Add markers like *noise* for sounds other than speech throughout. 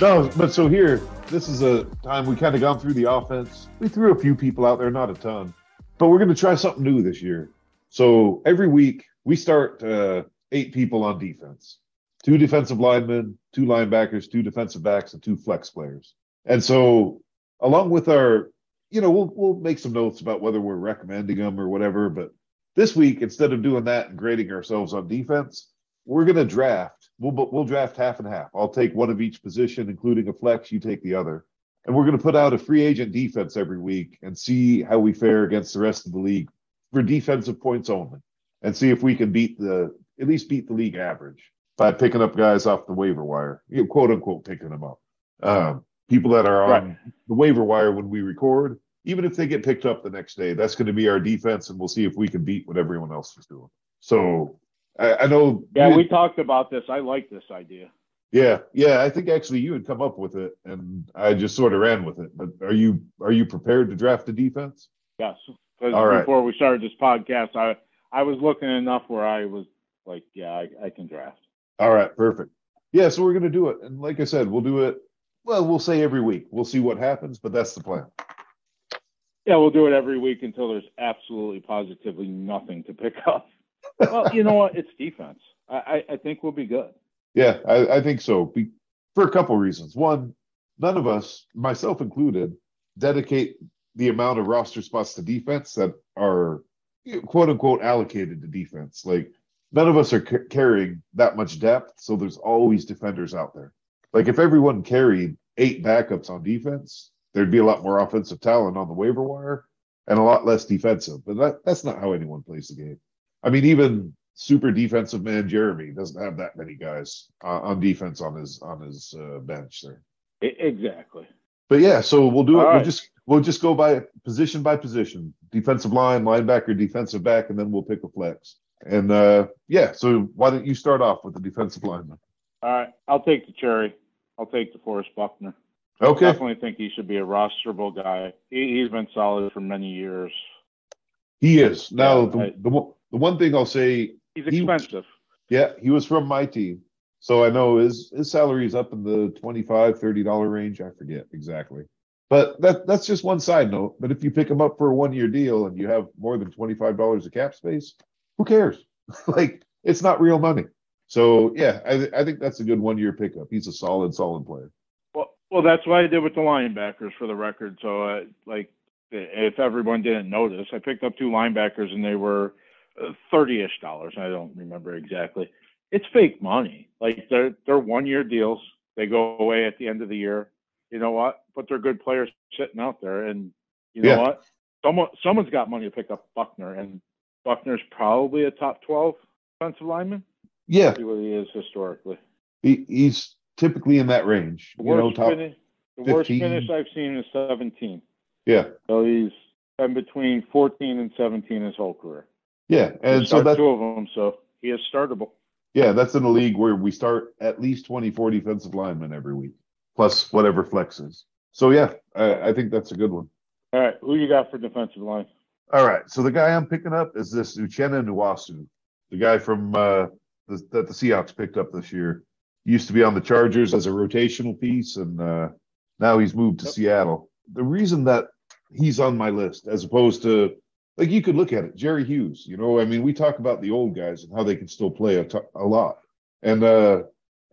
No, but so here, this is a time we kind of gone through the offense. We threw a few people out there, not a ton, but we're going to try something new this year. So every week we start uh, eight people on defense two defensive linemen, two linebackers, two defensive backs, and two flex players. And so, along with our, you know, we'll we'll make some notes about whether we're recommending them or whatever. But this week, instead of doing that and grading ourselves on defense, we're going to draft. We'll we'll draft half and half. I'll take one of each position, including a flex. You take the other, and we're going to put out a free agent defense every week and see how we fare against the rest of the league for defensive points only, and see if we can beat the at least beat the league average by picking up guys off the waiver wire, you know, quote unquote picking them up. Um, people that are on right. the waiver wire when we record, even if they get picked up the next day, that's going to be our defense, and we'll see if we can beat what everyone else is doing. So I, I know. Yeah, we talked about this. I like this idea. Yeah, yeah. I think actually you had come up with it, and I just sort of ran with it. But are you are you prepared to draft a defense? Yes. Before right. we started this podcast, I I was looking enough where I was like, yeah, I, I can draft. All right, perfect. Yeah, so we're going to do it. And like I said, we'll do it, well, we'll say every week. We'll see what happens, but that's the plan. Yeah, we'll do it every week until there's absolutely positively nothing to pick up. Well, you know what? It's defense. I, I think we'll be good. Yeah, I, I think so. Be, for a couple reasons. One, none of us, myself included, dedicate the amount of roster spots to defense that are quote unquote allocated to defense. Like none of us are c- carrying that much depth, so there's always defenders out there. Like if everyone carried eight backups on defense, there'd be a lot more offensive talent on the waiver wire and a lot less defensive. But that, that's not how anyone plays the game. I mean, even super defensive man Jeremy doesn't have that many guys uh, on defense on his on his uh, bench there. Exactly. But yeah, so we'll do it. We'll just we'll just go by position by position, defensive line, linebacker, defensive back, and then we'll pick a flex. And uh, yeah, so why don't you start off with the defensive lineman? All right, I'll take the cherry. I'll take DeForest Buckner. Okay. I definitely think he should be a rosterable guy. He, has been solid for many years. He is. Now, yeah, the, I, the, the one thing I'll say he's expensive. He, yeah, he was from my team. So I know his his salary is up in the 25 30 dollar range. I forget exactly. But that that's just one side note. But if you pick him up for a one year deal and you have more than $25 of cap space, who cares? *laughs* like it's not real money. So yeah, I, I think that's a good one year pickup. He's a solid, solid player. Well, well, that's what I did with the linebackers for the record. So uh, like, if everyone didn't notice, I picked up two linebackers and they were thirty-ish dollars. I don't remember exactly. It's fake money. Like they're they're one year deals. They go away at the end of the year. You know what? But they're good players sitting out there, and you know yeah. what? Someone someone's got money to pick up Buckner, and Buckner's probably a top 12 defensive lineman. Yeah. See what he is historically. He, he's typically in that range. The worst, know, finish, the worst finish I've seen is 17. Yeah. So he's been between 14 and 17 his whole career. Yeah. And so that's two of them. So he is startable. Yeah. That's in a league where we start at least 24 defensive linemen every week, plus whatever flexes. So yeah, I, I think that's a good one. All right. Who you got for defensive line? All right. So the guy I'm picking up is this Uchenna Nwosu, the guy from uh, the, that the Seahawks picked up this year. He used to be on the Chargers as a rotational piece, and uh, now he's moved to yep. Seattle. The reason that he's on my list, as opposed to like you could look at it, Jerry Hughes. You know, I mean, we talk about the old guys and how they can still play a, t- a lot, and uh,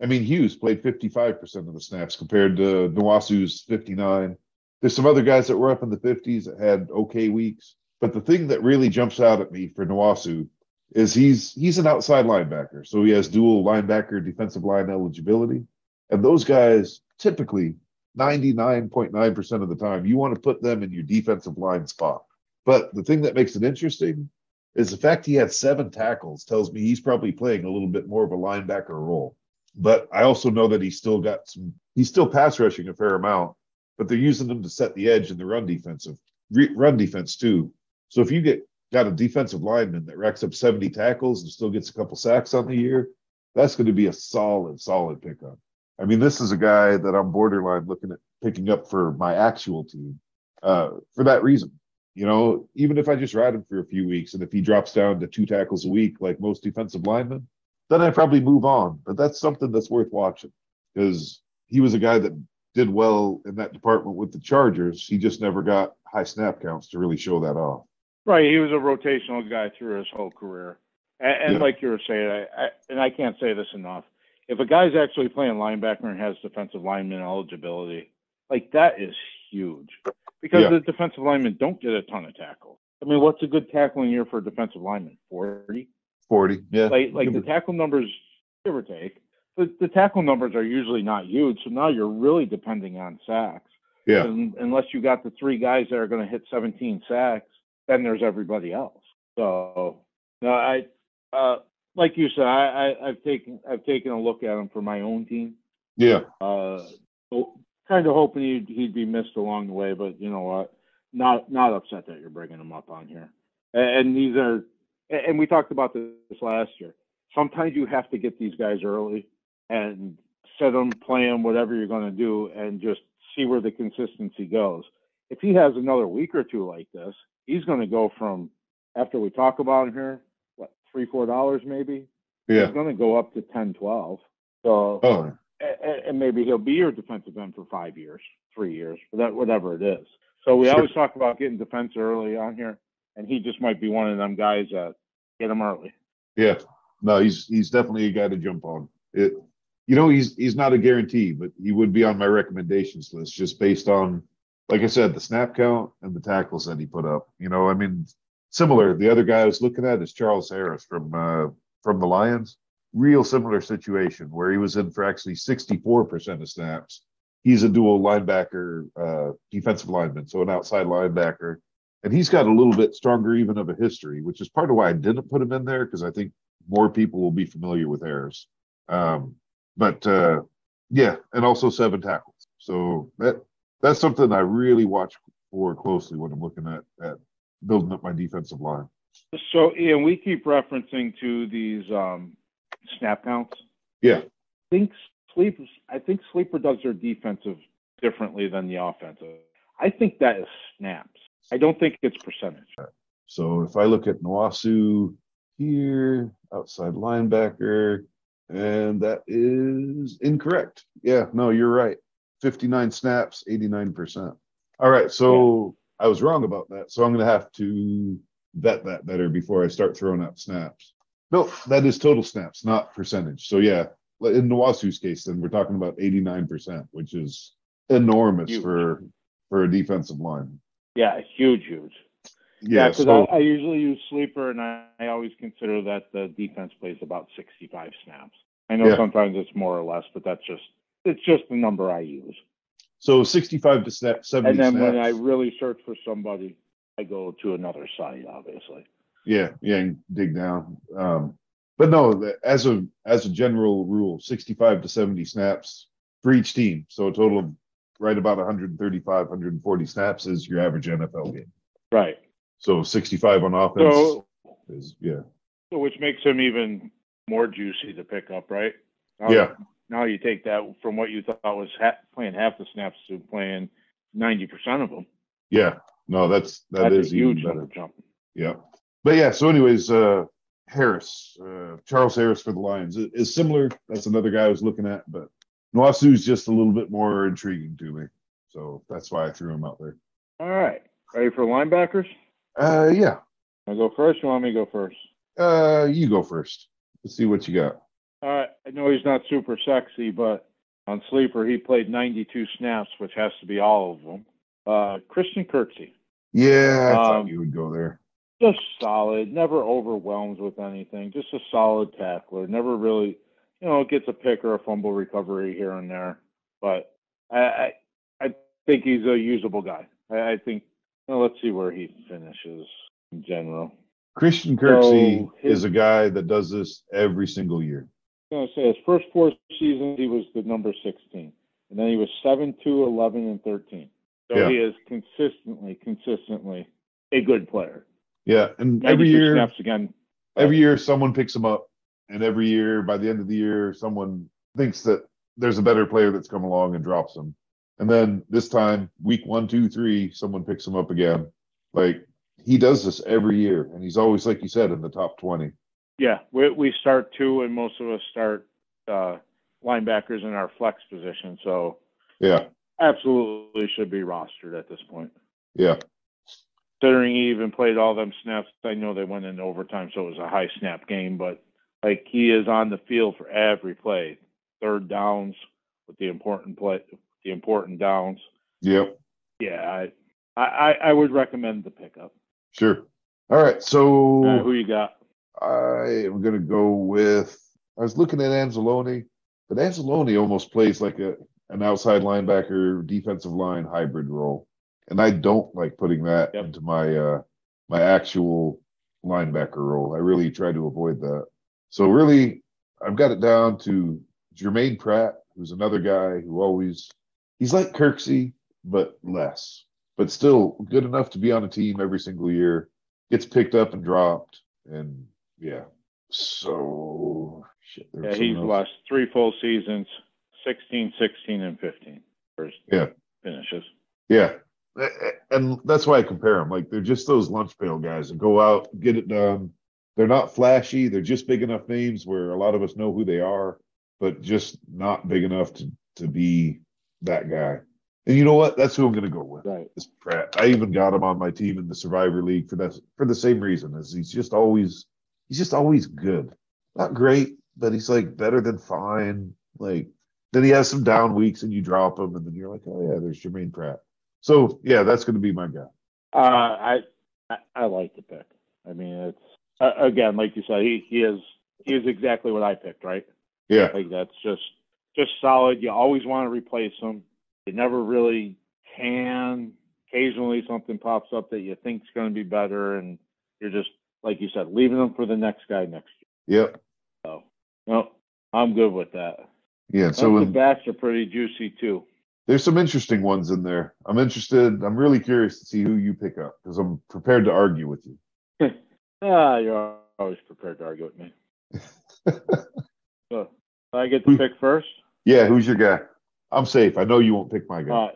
I mean, Hughes played 55% of the snaps compared to Nwosu's 59. There's some other guys that were up in the 50s that had okay weeks. But the thing that really jumps out at me for Nwosu is he's he's an outside linebacker, so he has dual linebacker defensive line eligibility, and those guys typically 99.9% of the time you want to put them in your defensive line spot. But the thing that makes it interesting is the fact he had seven tackles tells me he's probably playing a little bit more of a linebacker role. But I also know that he's still got some he's still pass rushing a fair amount, but they're using him to set the edge in the run defensive run defense too. So if you get got a defensive lineman that racks up 70 tackles and still gets a couple sacks on the year, that's going to be a solid, solid pickup. I mean, this is a guy that I'm borderline looking at picking up for my actual team uh, for that reason. You know, even if I just ride him for a few weeks and if he drops down to two tackles a week like most defensive linemen, then I probably move on. But that's something that's worth watching because he was a guy that did well in that department with the Chargers. He just never got high snap counts to really show that off. Right, he was a rotational guy through his whole career, and, and Yeah. like you were saying, I, I, and I can't say this enough. If a guy's actually playing linebacker and has defensive lineman eligibility, like that is huge, because Yeah. the defensive linemen don't get a ton of tackles. I mean, what's a good tackling year for a defensive lineman? Forty. 40. Yeah. Like, like the tackle numbers, give or take, the, the tackle numbers are usually not huge. So now you're really depending on sacks. yeah. And unless you got the three guys that are going to hit 17 sacks, then there's everybody else. So, no, I, uh, like you said, I, I, I've taken, I've taken a look at them for my own team. Yeah. Uh, kind of hoping he'd, he'd be missed along the way, but you know what? Not, not upset that you're bringing him up on here. And, and these are, and we talked about this last year. Sometimes you have to get these guys early and set them, play them, whatever you're going to do, and just see where the consistency goes. If he has another week or two like this, he's going to go from after we talk about him here, what three, four dollars maybe. Yeah. He's going to go up to 10, 12. So, Oh, and maybe he'll be your defensive end for five years, three years, that whatever it is. So we Sure. always talk about getting defense early on here, and he just might be one of them guys that get him early. yeah. No, he's he's definitely a guy to jump on. It you know, he's he's not a guarantee, but he would be on my recommendations list just based on like I said, the snap count and the tackles that he put up. You know, I mean, similar. The other guy I was looking at is Charles Harris from uh from the Lions. Real similar situation where he was in for actually 64% of snaps. He's a dual linebacker, uh, defensive lineman, so an outside linebacker. And he's got a little bit stronger even of a history, which is part of why I didn't put him in there because I think more people will be familiar with Harris. Um, but uh, yeah, and also seven tackles. So that that's something I really watch for closely when I'm looking at at building up my defensive line. So, Ian, we keep referencing to these um, snap counts. Yeah. I think sleep. I think sleeper does their defensive differently than the offensive. I think that is snaps. I don't think it's percentage. So if I look at Nwosu here, outside linebacker, and that is incorrect. Yeah, no, you're right. 59 snaps, 89%. All right, so I was wrong about that. So I'm going to have to vet that better before I start throwing out snaps. No, that is total snaps, not percentage. So yeah, in Nwosu's case, then we're talking about 89%, which is enormous Huge. for for a defensive line. Yeah, huge, huge. Yeah, Yeah, because so I, I usually use sleeper, and I, I always consider that the defense plays about 65 snaps. I know Yeah. sometimes it's more or less, but that's just it's just the number I use. so 65 to snap, 70 And then snaps. when I really search for somebody, I go to another site, obviously. Yeah, yeah, and dig down. Um, but no, as a as a general rule, 65 to 70 snaps for each team. So a total of right about 135, 140 snaps is your average NFL game. Right. So 65 on offense So, is yeah, so which makes him even more juicy to pick up, right? Now, yeah, Now you take that from what you thought was ha- playing half the snaps to playing 90% of them. yeah. No, that's that That's is a huge better. jump. Yeah. But yeah, so anyways, uh Harris, uh Charles Harris for the Lions is, is similar. That's another guy I was looking at, but Nwosu's just a little bit more intriguing to me. So that's why I threw him out there. All right. Ready for linebackers? Uh yeah. I go first. You want me to go first? Uh you go first. Let's see what you got. All right. I know he's not super sexy, but on sleeper he played 92 snaps, which has to be all of them. Uh, Christian Kirksey, Yeah, I Um, thought you would go there. Just solid. Never overwhelms with anything. Just a solid tackler. Never really, you know, gets a pick or a fumble recovery here and there. But I, I, I think he's a usable guy. I, I think. Well, let's see where he finishes in general. Christian Kirksey So his- is a guy that does this every single year. I'm gonna say his first four seasons he was the number 16, and then he was seven, two, 11, and 13. So Yeah. he is consistently, consistently a good player. Yeah, and every year snaps again. every year someone picks him up and every year by the end of the year someone thinks that there's a better player that's come along and drops him and then this time week one two three someone picks him up again like he does this every year and he's always like you said in the top 20 Yeah, we we start two, and most of us start uh, linebackers in our flex position, so Yeah, absolutely should be rostered at this point. yeah, Considering he even played all them snaps, I know they went in overtime, so it was a high snap game, but like he is on the field for every play, third downs with the important play, the important downs. yep, Yeah, I, I, I would recommend the pickup. sure. All right, so Uh, who you got? I am going to go with. I was looking at Anzalone, but Anzalone almost plays like a an outside linebacker, defensive line hybrid role, and I don't like putting that Yep. into my uh my actual linebacker role. I really try to avoid that. So really, I've got it down to Germaine Pratt, who's another guy who always he's like Kirksey, but less, but still good enough to be on a team every single year. Gets picked up and dropped, and yeah. So shit. Yeah, he's else. lost three full seasons, 16, 16, and 15 for his Yeah. finishes. Yeah. And that's why I compare them. Like they're just those lunch pail guys that go out, get it done. They're not flashy. They're just big enough names where a lot of us know who they are, but just not big enough to to be that guy. And you know what? That's who I'm going to go with. Right. Is Pratt. I even got him on my team in the Survivor League for that for the same reason. As he's just always he's just always good. Not great, but he's like better than fine. Like then he has some down weeks and you drop him, and then you're like, oh yeah, there's Germaine Pratt. So yeah, that's going to be my guy. Uh, I, I I like the pick. I mean, it's uh, again, like you said, he he is he is exactly what I picked, right? Yeah, Like that's just just solid. You always want to replace him. You never really can. Occasionally, something pops up that you think's going to be better, and you're just like you said, leaving them for the next guy next year. yep, So, no, I'm good with that. yeah. So the backs are pretty juicy too. There's some interesting ones in there. I'm interested. I'm really curious to see who you pick up because I'm prepared to argue with you. *laughs* Ah, you're always prepared to argue with me. *laughs* so, I get to pick first. Yeah, who's your guy? I'm safe. I know you won't pick my guy. Uh,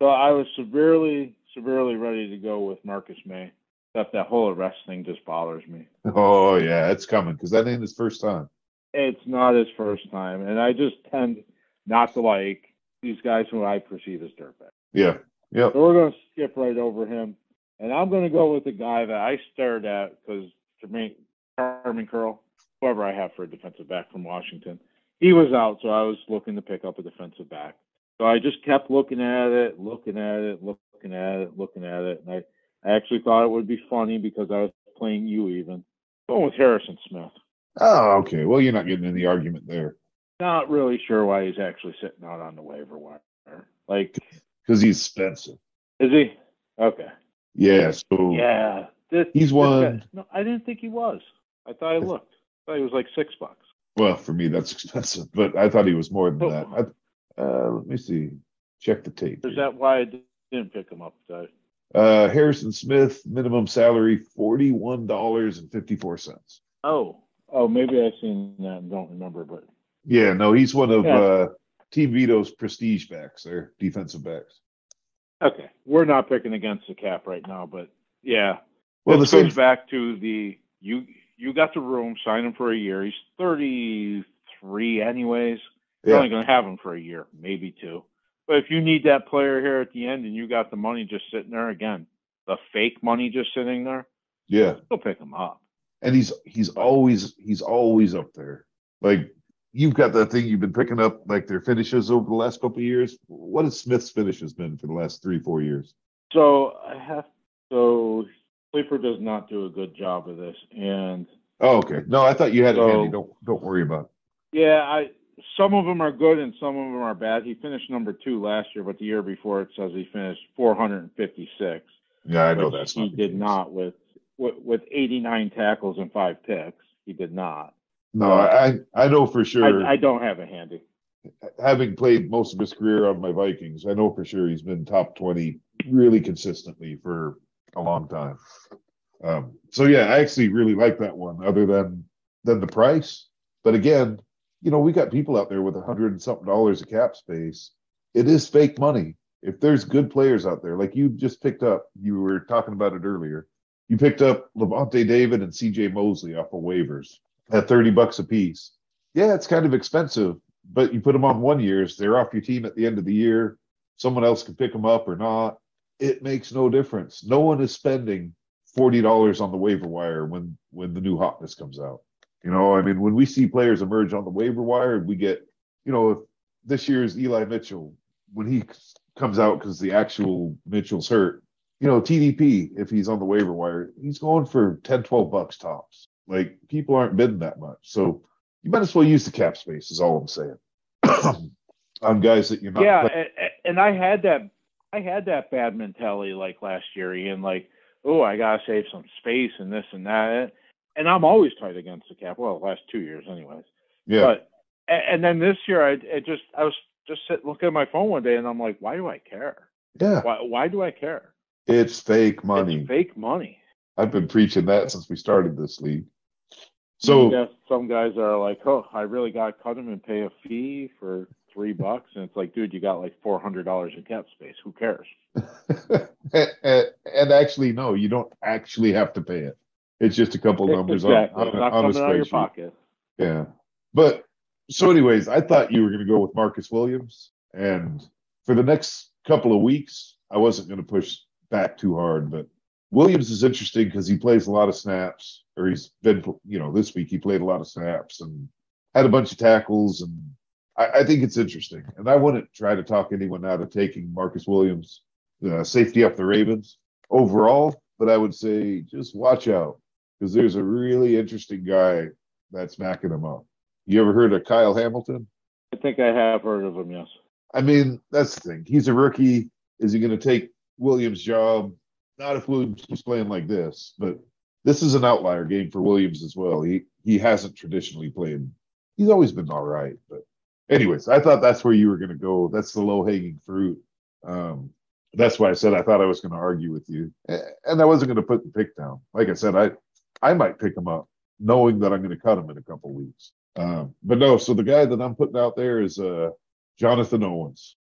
so I was severely, severely ready to go with Marcus Maye. Except that whole arrest thing just bothers me. *laughs* oh yeah, it's coming because that ain't his first time. It's not his first time, and I just tend not to like these guys who I perceive as dirtbags. Yeah, yep. So we're going to skip right over him, and I'm going to go with the guy that I stared at because Jermaine Kamren Curl, whoever I have for a defensive back from Washington, he was out, so I was looking to pick up a defensive back. So I just kept looking at it, looking at it, looking at it, looking at it, and I, I actually thought it would be funny because I was playing you even. Going with Harrison Smith. Oh, okay. Well, you're not getting any argument there Not really sure why he's actually sitting out on the waiver wire. Like, because he's expensive. is he? Okay. Yeah. So Yeah. This, He's this one- guy- no, I didn't think he was. I thought I looked. I thought he was like six bucks. Well, for me, that's *laughs* expensive, but I thought he was more than Oh. that. I, uh, let me see. Check the tape. Is here. that why I didn't pick him up? Today? Uh, Harrison Smith, minimum salary forty-one dollars and fifty-four cents. Oh, oh, maybe I've seen that and don't remember. But Yeah, no, he's one of Yeah. uh, Team Vito's prestige backs. There, defensive backs. okay, we're not picking against the cap right now. But yeah, Well, the this same. goes back to the you. You got the room, sign him for a year. He's thirty-three, anyways. You're Yeah, only going to have him for a year, maybe two. But if you need that player here at the end and you got the money just sitting there again, the fake money just sitting there, yeah, go pick him up. and he's he's always he's always up there. Like you've got that thing you've been picking up, like their finishes over the last couple of years. What has Smith's finishes been for the last three, four years? So I have so Sleeper does not do a good job of this, and Oh, okay. No, I thought you had it So- handy. Don't don't worry about it. yeah, I some of them are good and some of them are bad. He finished number two last year, but the year before it says he finished 456. Yeah, I know that's he not. did case. not with, with with 89 tackles and five picks. He did not. No, I I know for sure. I, I don't have it handy. having played most of his career on my Vikings, I know for sure he's been top 20 really consistently for a long time. Um, so yeah, I actually really like that one other than than the price. But again, you know, we got people out there with a hundred and something dollars of cap space. It is fake money. If there's good players out there, like you just picked up, you were talking about it earlier. You picked up Lavonte David and CJ Mosley off of waivers at 30 bucks a piece. Yeah, it's kind of expensive, but you put them on one years, they're off your team at the end of the year. Someone else can pick them up or not. It makes no difference. No one is spending forty dollars on the waiver wire when when the new hotness comes out. You know, I mean, when we see players emerge on the waiver wire, we get, you know, if this year's Eli Mitchell, when he comes out because the actual Mitchell's hurt, you know, TDP, if he's on the waiver wire, he's going for 10, 12 bucks tops. Like people aren't bidding that much. So you might as well use the cap space, is all I'm saying. *clears throat* on guys that you're not. Yeah, and, and I had that I had that bad mentality like last year, Ian, like, oh, I gotta save some space and this and that. And I'm always tight against the cap. Well, the last two years anyways. Yeah. But and then this year I it just I was just sitting looking at my phone one day and I'm like, why do I care? yeah. Why why do I care? It's fake money. It's fake money. I've been preaching that since we started this league. So yeah, some guys are like, oh, I really got to cut him and pay a fee for three bucks, and it's like, dude, you got like four hundred dollars in cap space. Who cares? *laughs* and and actually, no, you don't actually have to pay it. It's just a couple numbers on, exactly. on, a- not on a spreadsheet. pocket. Yeah. But so, anyways, I thought you were going to go with Marcus Williams. And for the next couple of weeks, I wasn't going to push back too hard. But Williams is interesting because he plays a lot of snaps, or he's been, you know, this week he played a lot of snaps and had a bunch of tackles. And I, I think it's interesting. And I wouldn't try to talk anyone out of taking Marcus Williams, uh, safety up the Ravens overall. But I would say just watch out because there's a really interesting guy that's backing him up. You ever heard of Kyle Hamilton? I think I have heard of him. Yes. I mean, that's the thing. He's a rookie. Is he going to take Williams' job? Not if Williams keeps playing like this, but this is an outlier game for Williams as well. He he hasn't traditionally played. He's always been all right, but anyways, I thought that's where you were going to go. That's the low hanging fruit. Um, that's why I said I thought I was going to argue with you, and I wasn't going to put the pick down. Like I said, I I might pick him up, knowing that I'm going to cut him in a couple weeks. Um, but no, so the guy that I'm putting out there is uh, Jonathan Owens,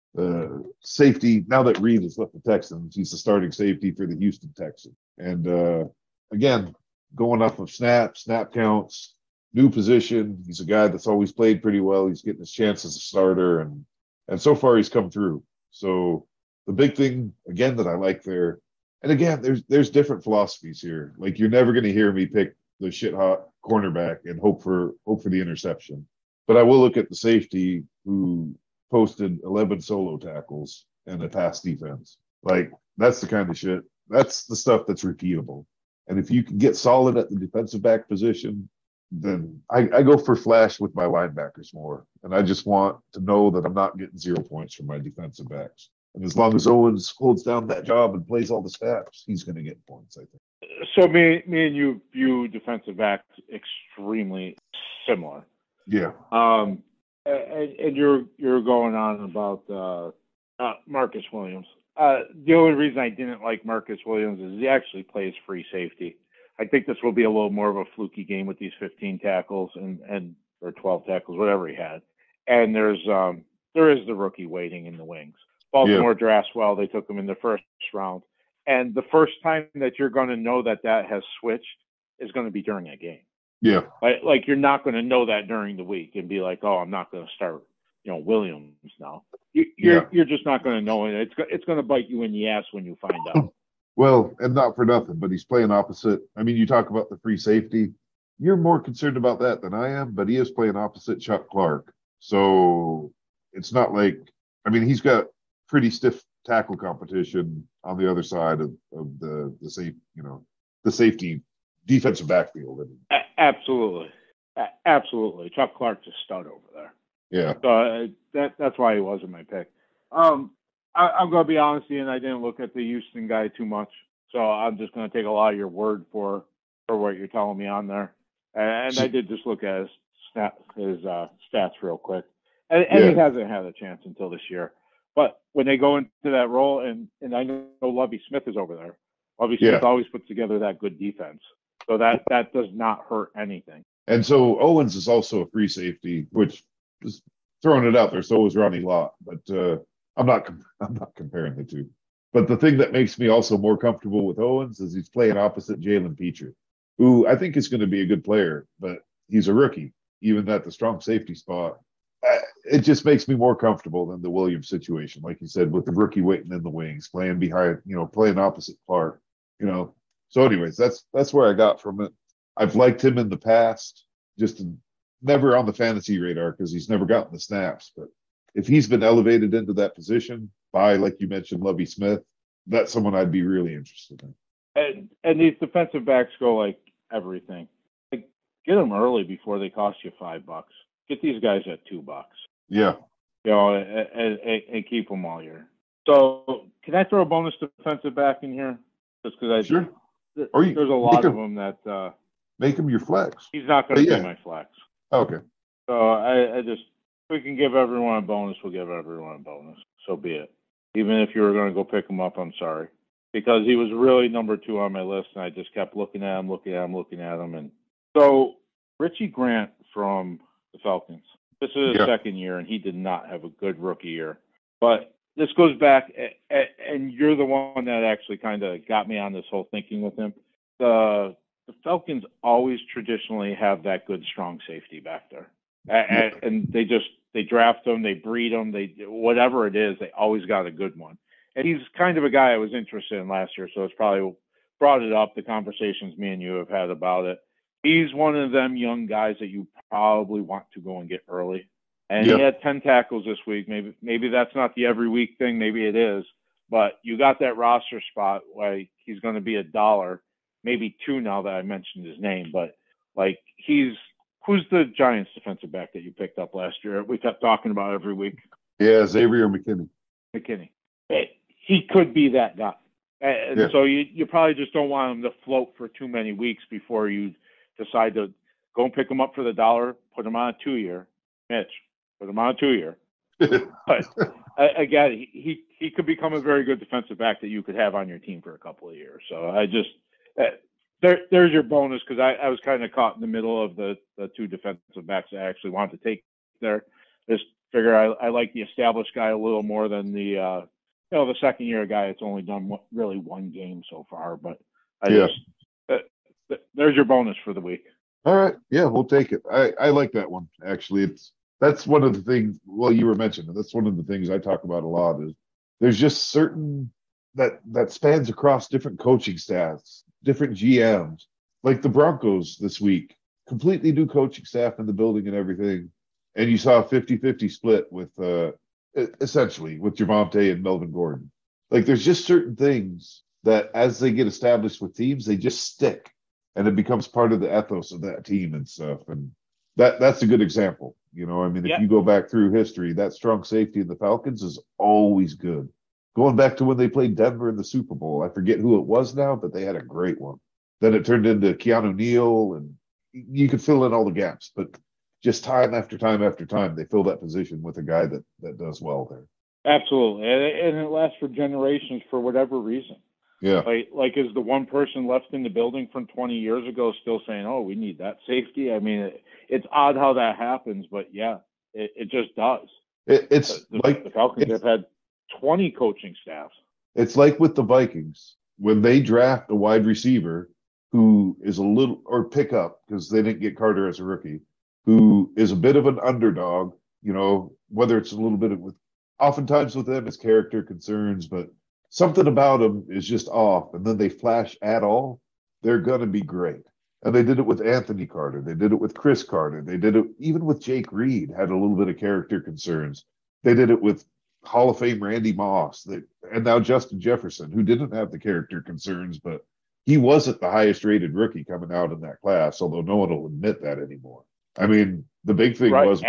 safety. Now that Reed has left the Texans, he's the starting safety for the Houston Texans. And uh, again, going off of snap, snap counts, new position. He's a guy that's always played pretty well. He's getting his chance as a starter, and and so far he's come through. So the big thing again that I like there, and again, there's there's different philosophies here. Like you're never going to hear me pick the shit hot cornerback and hope for hope for the interception. But I will look at the safety who posted 11 solo tackles and a pass defense. Like that's the kind of shit. That's the stuff that's repeatable. And if you can get solid at the defensive back position, then I, I go for flash with my linebackers more. And I just want to know that I'm not getting zero points from my defensive backs. And as long as Owens holds down that job and plays all the snaps, he's going to get points, I think. So me, me and you view defensive backs extremely similar. Yeah. Um, and, and you're you're going on about uh, uh, Marcus Williams. Uh, the only reason I didn't like Marcus Williams is he actually plays free safety. I think this will be a little more of a fluky game with these 15 tackles and and or 12 tackles, whatever he had. And there's um there is the rookie waiting in the wings. Baltimore drafts well. They took him in the first round. And the first time that you're going to know that that has switched is going to be during a game. Yeah. Like, like you're not going to know that during the week and be like, oh, I'm not going to start, you know, Williams now. You, you're Yeah. you're just not going to know it. It's it's going to bite you in the ass when you find out. *laughs* Well, and not for nothing, but he's playing opposite. I mean, you talk about the free safety. You're more concerned about that than I am, but he is playing opposite Chuck Clark. So it's not like, I mean, he's got pretty stiff tackle competition on the other side of, of the, the safe, you know, the safety defensive backfield. Absolutely, absolutely. Chuck Clark's a stud over there. Yeah. So uh, that that's why he wasn't my pick. Um, I, I'm going to be honest, and I didn't look at the Houston guy too much, so I'm just going to take a lot of your word for for what you're telling me on there. And I did just look at his his uh, stats real quick, and, and he hasn't had a chance until this year. But when they go into that role, and and I know Lovie Smith is over there. Lovie Smith Yeah. always puts together that good defense, so that that does not hurt anything. And so Owens is also a free safety, which is throwing it out there. So was Ronnie Lott, but uh, I'm not *laughs* I'm not comparing the two. But the thing that makes me also more comfortable with Owens is he's playing opposite Jalen Pitre, who I think is going to be a good player, but he's a rookie, even at the strong safety spot. it just makes me more comfortable than the Williams situation, like you said, with the rookie waiting in the wings, playing behind, you know, playing opposite Clark, you know. So, anyways, that's that's where I got from it. I've liked him in the past, just never on the fantasy radar because he's never gotten the snaps. But if he's been elevated into that position by, like you mentioned, Lovie Smith, that's someone I'd be really interested in. And and these defensive backs go like everything. Like, get them early before they cost you five bucks. Get these guys at two bucks. Yeah. You know, and, and, and keep them all year. So, can I throw a bonus defensive back in here? Just because I sure. You, there's a lot of them that uh, make him your flex. He's not going to yeah. be my flex. Okay. So I, I just we can give everyone a bonus. We'll give everyone a bonus. So be it. Even if you were going to go pick him up, I'm sorry because he was really number two on my list, and I just kept looking at him, looking at him, looking at him, and so Richie Grant from the Falcons. This is his yeah. second year, and he did not have a good rookie year. But this goes back, and you're the one that actually kind of got me on this whole thinking with him. The the Falcons always traditionally have that good strong safety back there, and, and they just they draft them, they breed them, they whatever it is, they always got a good one and he's kind of a guy I was interested in last year, so it's probably brought it up. The conversations me and you have had about it. He's one of them young guys that you probably want to go and get early. And he had ten tackles this week. Maybe maybe that's not the every week thing. Maybe it is. But you got that roster spot. Like he's going to be a dollar, maybe two now that I mentioned his name. But like he's who's the Giants defensive back that you picked up last year? We kept talking about every week. Yeah, Xavier McKinney. McKinney. He could be that guy. And yeah. so you, you probably just don't want him to float for too many weeks before you decide to go and pick him up for the dollar, put him on a two year. Mitch, put him on a two year. *laughs* but again, he, he could become a very good defensive back that you could have on your team for a couple of years. So I just uh, there there's your bonus because I, I was kind of caught in the middle of the, the two defensive backs I actually wanted to take there. Just figure I, I like the established guy a little more than the uh, you know, the second year guy, it's only done really one game so far, but I yeah. just, uh, there's your bonus for the week. All right. Yeah, we'll take it. I, I like that one. Actually, it's, that's one of the things, well, you were mentioning, that's one of the things I talk about a lot is there's just certain that, that spans across different coaching staffs, different GMs, like the Broncos this week, completely new coaching staff in the building and everything. And you saw a 50 50 split with, uh, essentially with Javonte and Melvin Gordon. Like there's just certain things that as they get established with teams, they just stick and it becomes part of the ethos of that team and stuff. And that that's a good example. You know, I mean, if you go back through history, that strong safety in the Falcons is always good. Going back to when they played Denver in the Super Bowl, I forget who it was now, but they had a great one. Then it turned into Keanu Neal, and you could fill in all the gaps. But just time after time after time, they fill that position with a guy that that does well there. Absolutely, and it lasts for generations for whatever reason. Yeah, like like is the one person left in the building from 20 years ago still saying, "Oh, we need that safety"? I mean, it, it's odd how that happens, but yeah, it, it just does. It, it's the, like the Falcons have had 20 coaching staffs. It's like with the Vikings when they draft a wide receiver who is a little or pick up because they didn't get Carter as a rookie who is a bit of an underdog, you know, whether it's a little bit of with oftentimes with them it's character concerns, but something about them is just off. And then they flash at all, they're gonna be great. And they did it with Anthony Carter, they did it with Cris Carter, they did it even with Jake Reed, had a little bit of character concerns. They did it with Hall of Fame Randy Moss, that, and now Justin Jefferson, who didn't have the character concerns, but he wasn't the highest rated rookie coming out in that class, although no one will admit that anymore. I mean, the big thing right. was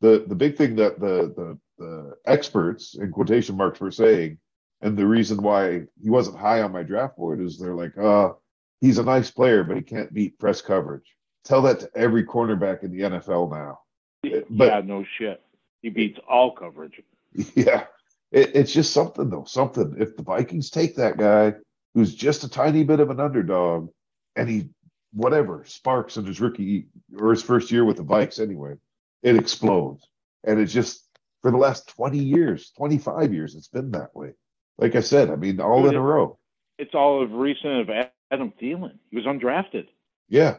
the the big thing that the, the the experts in quotation marks were saying, and the reason why he wasn't high on my draft board is they're like, uh, he's a nice player, but he can't beat press coverage. Tell that to every cornerback in the NFL now. But, yeah, no shit. He beats all coverage. *laughs* Yeah. It, it's just something though. Something. If the Vikings take that guy who's just a tiny bit of an underdog and he whatever sparks in his rookie or his first year with the Vikes anyway, it explodes. And it's just for the last 20 years, 25 years, it's been that way. Like I said, I mean, all Dude, in a row. It's all of recent of Adam Thielen. He was undrafted. Yeah.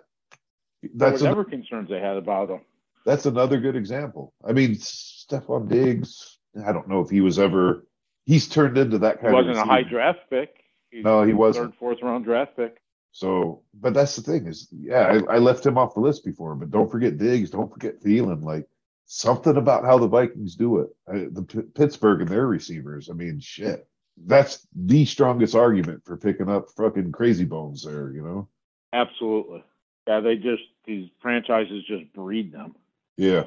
That's whatever concerns they had about him. that's another good example. I mean, Stefon Diggs. I don't know if he was ever. He's turned into that kind. He wasn't of a high draft pick. He's no, he wasn't. Third, fourth round draft pick. So, but that's the thing is, yeah, I, I, left him off the list before, but don't forget Diggs, don't forget Thielen. Like something about how the Vikings do it. I, the P- Pittsburgh and their receivers. I mean, shit, that's the strongest argument for picking up fucking crazy bones there. You know? Absolutely. Yeah, they just these franchises just breed them. Yeah.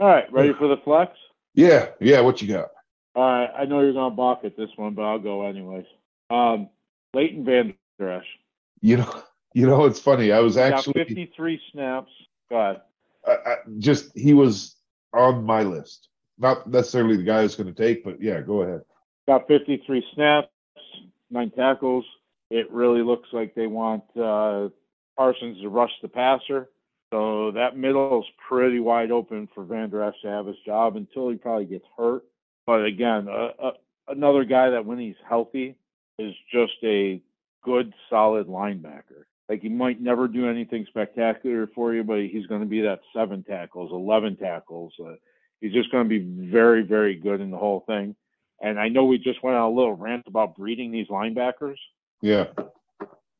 All right, ready for the flex? Yeah, yeah. What you got? All right, I know you're gonna balk at this one, but I'll go anyways. Um, Leighton Van Der Esch. You know, you know, it's funny. I was actually got 53 snaps. Go ahead. I, I, just he was on my list. Not necessarily the guy who's going to take, but yeah, go ahead. Got 53 snaps, nine tackles. It really looks like they want uh, Parsons to rush the passer. So that middle is pretty wide open for Vander Esch to have his job until he probably gets hurt. But again, uh, uh, another guy that when he's healthy is just a good, solid linebacker. Like he might never do anything spectacular for you, but he's going to be that seven tackles, eleven tackles. Uh, he's just going to be very, very good in the whole thing. And I know we just went on a little rant about breeding these linebackers. Yeah.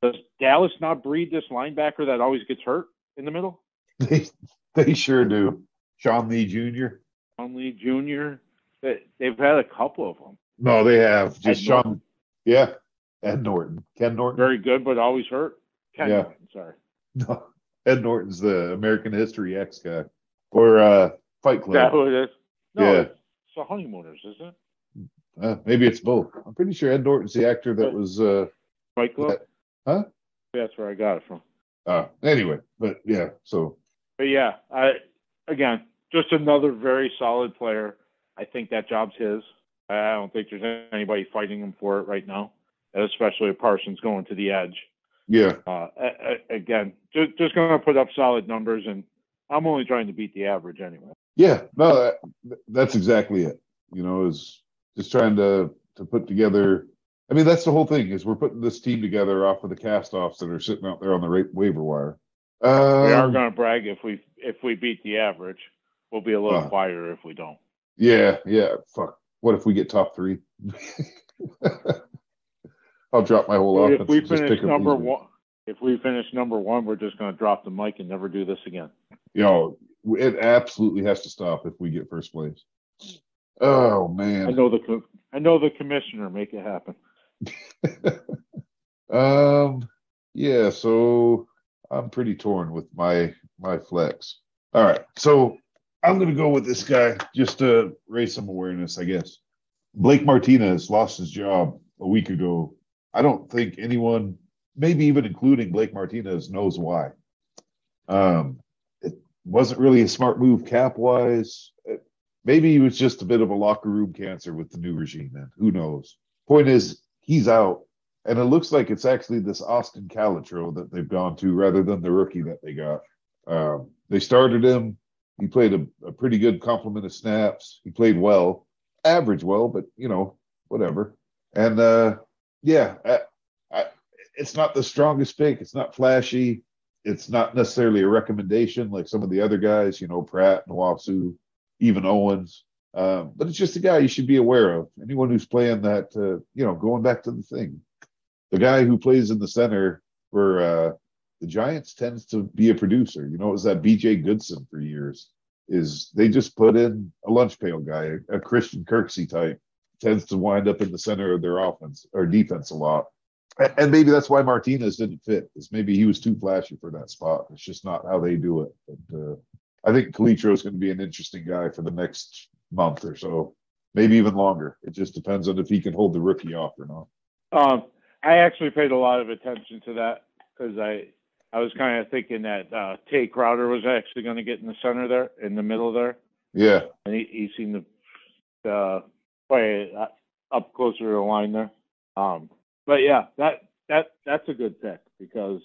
Does Dallas not breed this linebacker that always gets hurt in the middle? *laughs* They they sure do. Sean Lee Jr. Sean Lee Jr. They've had a couple of them. No, they have just Ed Sean. Norton. Yeah, Ed Norton, Ken Norton. Very good, but always hurt. Ken yeah. Norton, sorry. *laughs* No, Ed Norton's the American History X guy or uh, Fight Club. Is that who it is? No, yeah. it's the Honeymooners, isn't it? Uh, maybe it's both. I'm pretty sure Ed Norton's the actor that was uh, Fight Club. That, huh? That's where I got it from. Uh, anyway, but yeah, so. But yeah, I again just another very solid player. I think that job's his. I don't think there's anybody fighting him for it right now, especially if Parsons going to the edge. Yeah. Uh, again, just, just going to put up solid numbers, and I'm only trying to beat the average anyway. Yeah, no, that, that's exactly it. You know, is just trying to to put together. I mean, that's the whole thing is we're putting this team together off of the cast-offs that are sitting out there on the waiver wire. Um, we are um, going to brag if we if we beat the average. We'll be a little uh, quieter if we don't. Yeah, yeah. Fuck. What if we get top three? *laughs* I'll drop my whole offense. If we finish number one, if we finish number one, we're just going to drop the mic and never do this again. Yo, it absolutely has to stop if we get first place. Oh man, I know the I know the commissioner. Make it happen. *laughs* um, yeah. So I'm pretty torn with my my flex. All right, so I'm going to go with this guy just to raise some awareness, I guess. Blake Martinez lost his job a week ago I don't think anyone, maybe even including Blake Martinez, knows why. Um, it wasn't really a smart move cap wise. Maybe he was just a bit of a locker room cancer with the new regime. Then who knows? Point is, he's out, and it looks like it's actually this Austin Calitro that they've gone to rather than the rookie that they got. Um, they started him. He played a, a pretty good complement of snaps. He played well, average well, but you know, whatever. And uh, yeah, I, I, it's not the strongest pick. It's not flashy. It's not necessarily a recommendation like some of the other guys, you know, Pratt, Nwosu, even Owens. Um, but it's just a guy you should be aware of. Anyone who's playing that, uh, you know, going back to the thing, the guy who plays in the center for uh, the Giants tends to be a producer. You know, it was that B.J. Goodson for years. Is they just put in a lunch pail guy, a Christian Kirksey type, tends to wind up in the center of their offense or defense a lot. And maybe that's why Martinez didn't fit, is maybe he was too flashy for that spot. It's just not how they do it. But uh, I think Calitro is going to be an interesting guy for the next month or so, maybe even longer. It just depends on if he can hold the rookie off or not. Um, I actually paid a lot of attention to that because I I was kind of thinking that uh, Tae Crowder was actually going to get in the center there, in the middle there. Yeah, and he, he seemed to uh, play uh, up closer to the line there. Um, but yeah, that that that's a good pick because,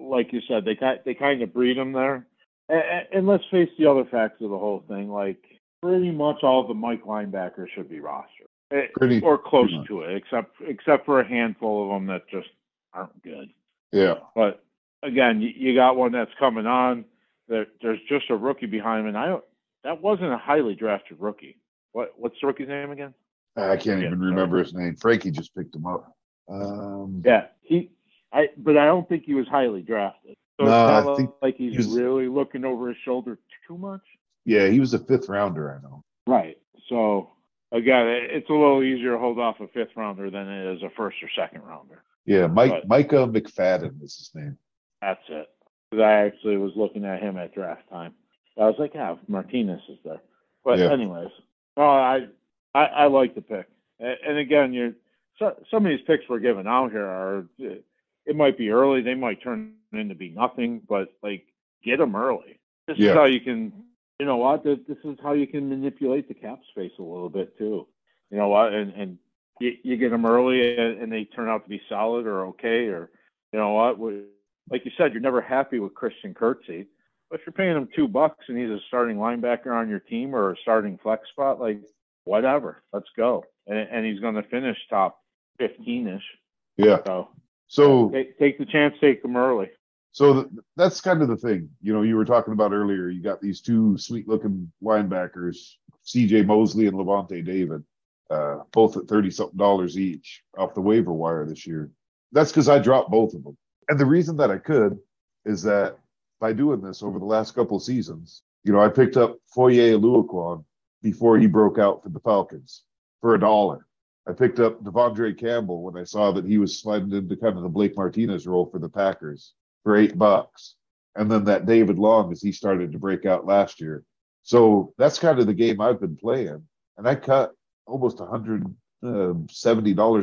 like you said, they kind they kind of breed them there. And, and, let's face the other facts of the whole thing. Like pretty much all the Mike linebackers should be rostered, eh, pretty, or close pretty to it, except except for a handful of them that just aren't good. Yeah. But again, you, you got one that's coming on. there, there's just a rookie behind him, and I don't. That wasn't a highly drafted rookie. What what's the rookie's name again? I can't Yeah, even remember his name. Frankie just picked him up. Um, Yeah, he. I but I don't think he was highly drafted. So No, I think like he's he was- really looking over his shoulder too much. yeah, he was a fifth rounder. I know. Right. So again, it's a little easier to hold off a fifth rounder than it is a first or second rounder. Yeah, Mike Right. Micah McFadden is his name. That's it. Because I actually was looking at him at draft time. I was like, yeah, Martinez is there. But Yeah. anyways, no, I, I I like the pick. And, and again, you're so, some of these picks we're giving out here are it might be early, they might turn into be nothing, but like get them early. This Yeah. is how you can, you know what? This is how you can manipulate the cap space a little bit too. You know what? And and you, you get them early and, and they turn out to be solid or okay or you know what? We- Like you said, you're never happy with Christian Kirksey. But if you're paying him two bucks and he's a starting linebacker on your team or a starting flex spot, like whatever, let's go. And, and he's going to finish top 15 ish. Yeah. So So take, take the chance, take him early. So th- that's kind of the thing. You know, you were talking about earlier. You got these two sweet looking linebackers, C.J. Mosley and Lavonte David, uh, both at thirty something dollars each off the waiver wire this year. That's because I dropped both of them. And the reason that I could is that by doing this over the last couple seasons, you know, I picked up Foye Oluokun before he broke out for the Falcons for a dollar. I picked up De'Vondre Campbell when I saw that he was sliding into kind of the Blake Martinez role for the Packers for eight bucks. And then that David Long as he started to break out last year. So that's kind of the game I've been playing. And I cut almost $170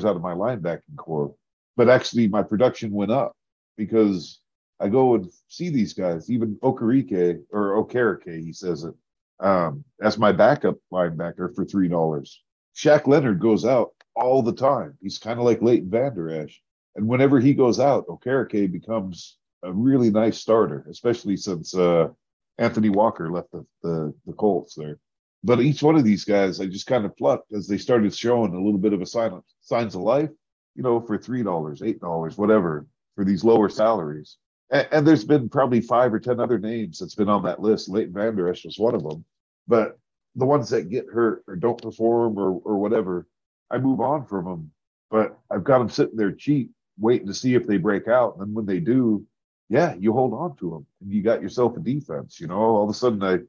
out of my linebacking corps. But actually, my production went up because I go and see these guys, even Okarike or Okereke, he says it, um, as my backup linebacker for $3. Shaq Leonard goes out all the time. He's kind of like Leighton Vander Esch. And whenever he goes out, Okereke becomes a really nice starter, especially since uh, Anthony Walker left the, the, the Colts there. But each one of these guys, I just kind of plucked as they started showing a little bit of a sign of, signs of life, you know, for $3, $8, whatever, for these lower salaries. And, and there's been probably five or 10 other names that's been on that list. Leighton Vander Esch was one of them. But the ones that get hurt or don't perform or, or whatever, I move on from them. But I've got them sitting there cheap, waiting to see if they break out. And when they do, yeah, you hold on to them and you got yourself a defense. You know, all of a sudden I,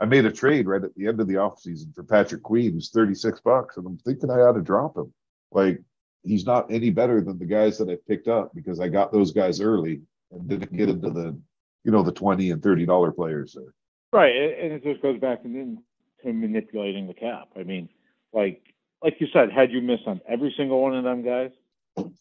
I made a trade right at the end of the offseason for Patrick Queen, who's 36 bucks. And I'm thinking I ought to drop him. Like he's not any better than the guys that I picked up because I got those guys early and didn't get into the, you know, the 20 and $30 players there. Right. And it just goes back to, to manipulating the cap. I mean, like, like you said, had you missed on every single one of them guys,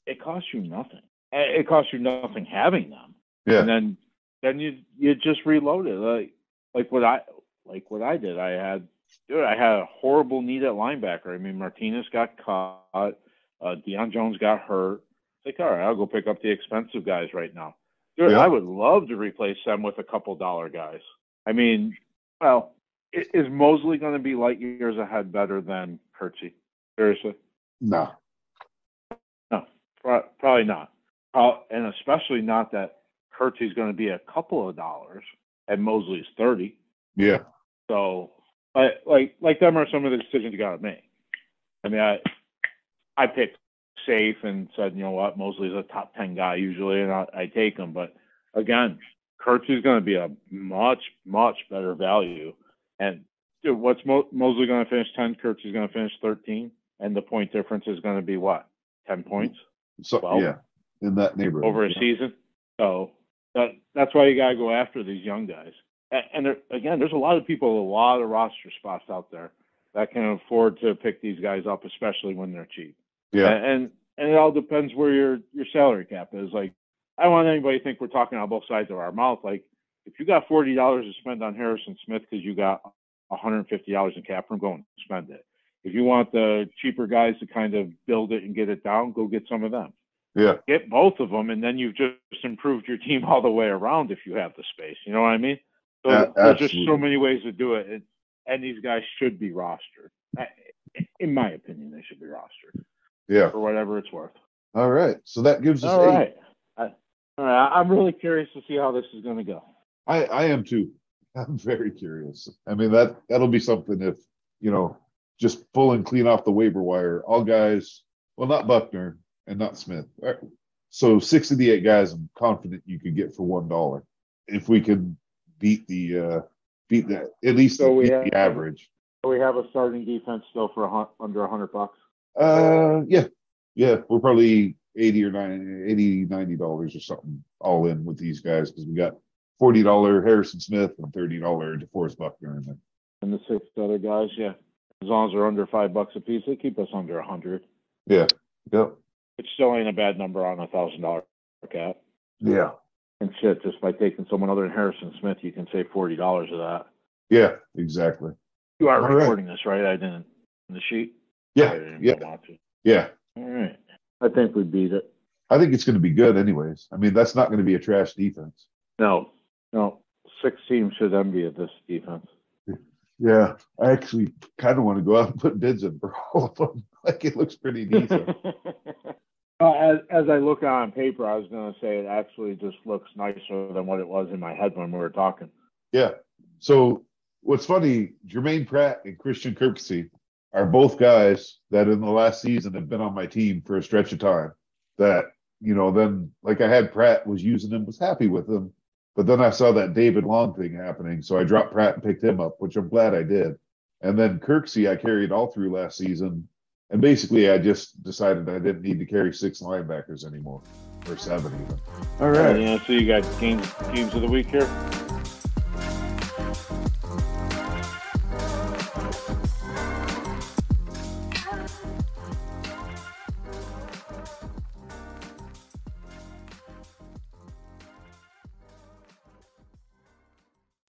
it costs you nothing. It costs you nothing having them. Yeah. and then then you you just reload it like like what I like what I did. I had dude, I had a horrible need at linebacker. I mean, Martinez got caught, uh, Deion Jones got hurt. It's like, all right, I'll go pick up the expensive guys right now. Dude, Yeah. I would love to replace them with a couple dollar guys. I mean, well, is Mosley going to be light years ahead better than Kirksey? Seriously, No. no, probably not. Uh, and especially not that Kirksey's going to be a couple of dollars and Mosley's thirty. Yeah. So, like, like, like them are some of the decisions you got to make. I mean, I, I picked safe and said, you know what, Mosley's a top ten guy usually, and I, I take him. But again, Kirksey's going to be a much, much better value. And dude, what's Mo- Mosley going to finish ten? Kirksey's going to finish thirteen, and the point difference is going to be what, ten points So Well, yeah, in that neighborhood. over a yeah. season? So that that's why you got to go after these young guys. And, and there, again, there's a lot of people, a lot of roster spots out there that can afford to pick these guys up, especially when they're cheap. Yeah. And and, it all depends where your your salary cap is. Like, I don't want anybody to think we're talking on both sides of our mouth. Like, if you got forty dollars to spend on Harrison Smith because you got one hundred and fifty dollars in cap room, go and spend it. If you want the cheaper guys to kind of build it and get it down, go get some of them Yeah. get both of them, and then you've just improved your team all the way around if you have the space. You know what I mean? So A- there's just so many ways to do it, and, and these guys should be rostered. I- In my opinion, they should be rostered Yeah. for whatever it's worth. All right. So that gives us All eight. right. I, all right. I'm really curious to see how this is going to go. I, I am too. I'm very curious. I mean that that'll be something if you know just pull and clean off the waiver wire. All guys, well, not Buckner and not Smith. So six of the eight guys, I'm confident you could get for one dollar if we can beat the uh beat that at least So we have- the average. So we have a starting defense still for a under a hundred bucks. Uh, yeah, yeah, we're probably 80 or 90, 80, 90 dollars or something all in with these guys because we got forty dollar Harrison Smith and thirty dollar DeForest Buckner there. And the six other guys, yeah. As long as they're under five bucks a piece, they keep us under a hundred. Yeah, yep, Which still ain't a bad number on a thousand dollar cap. yeah, And shit, just by taking someone other than Harrison Smith, you can save forty dollars of that. yeah, exactly. You are All right. recording this, right? I didn't in the sheet. Yeah, yeah, yeah. All right. I think we beat it. I think it's going to be good, anyways. I mean, that's not going to be a trash defense. No, no. Six teams should envy this defense. Yeah, I actually kind of want to go out and put bids in for all of them. *laughs* Like it looks pretty decent. *laughs* Uh, as, as I look on paper, I was going to say it actually just looks nicer than what it was in my head when we were talking. Yeah. So what's funny, Germaine Pratt and Christian Kirksey are both guys that in the last season have been on my team for a stretch of time. That, you know, then like I had Pratt was using him, was happy with him. But then I saw that David Long thing happening. So I dropped Pratt and picked him up, which I'm glad I did. And then Kirksey I carried all through last season. And basically I just decided I didn't need to carry six linebackers anymore. Or seven even. All Uh, yeah, so you got games games of the week here.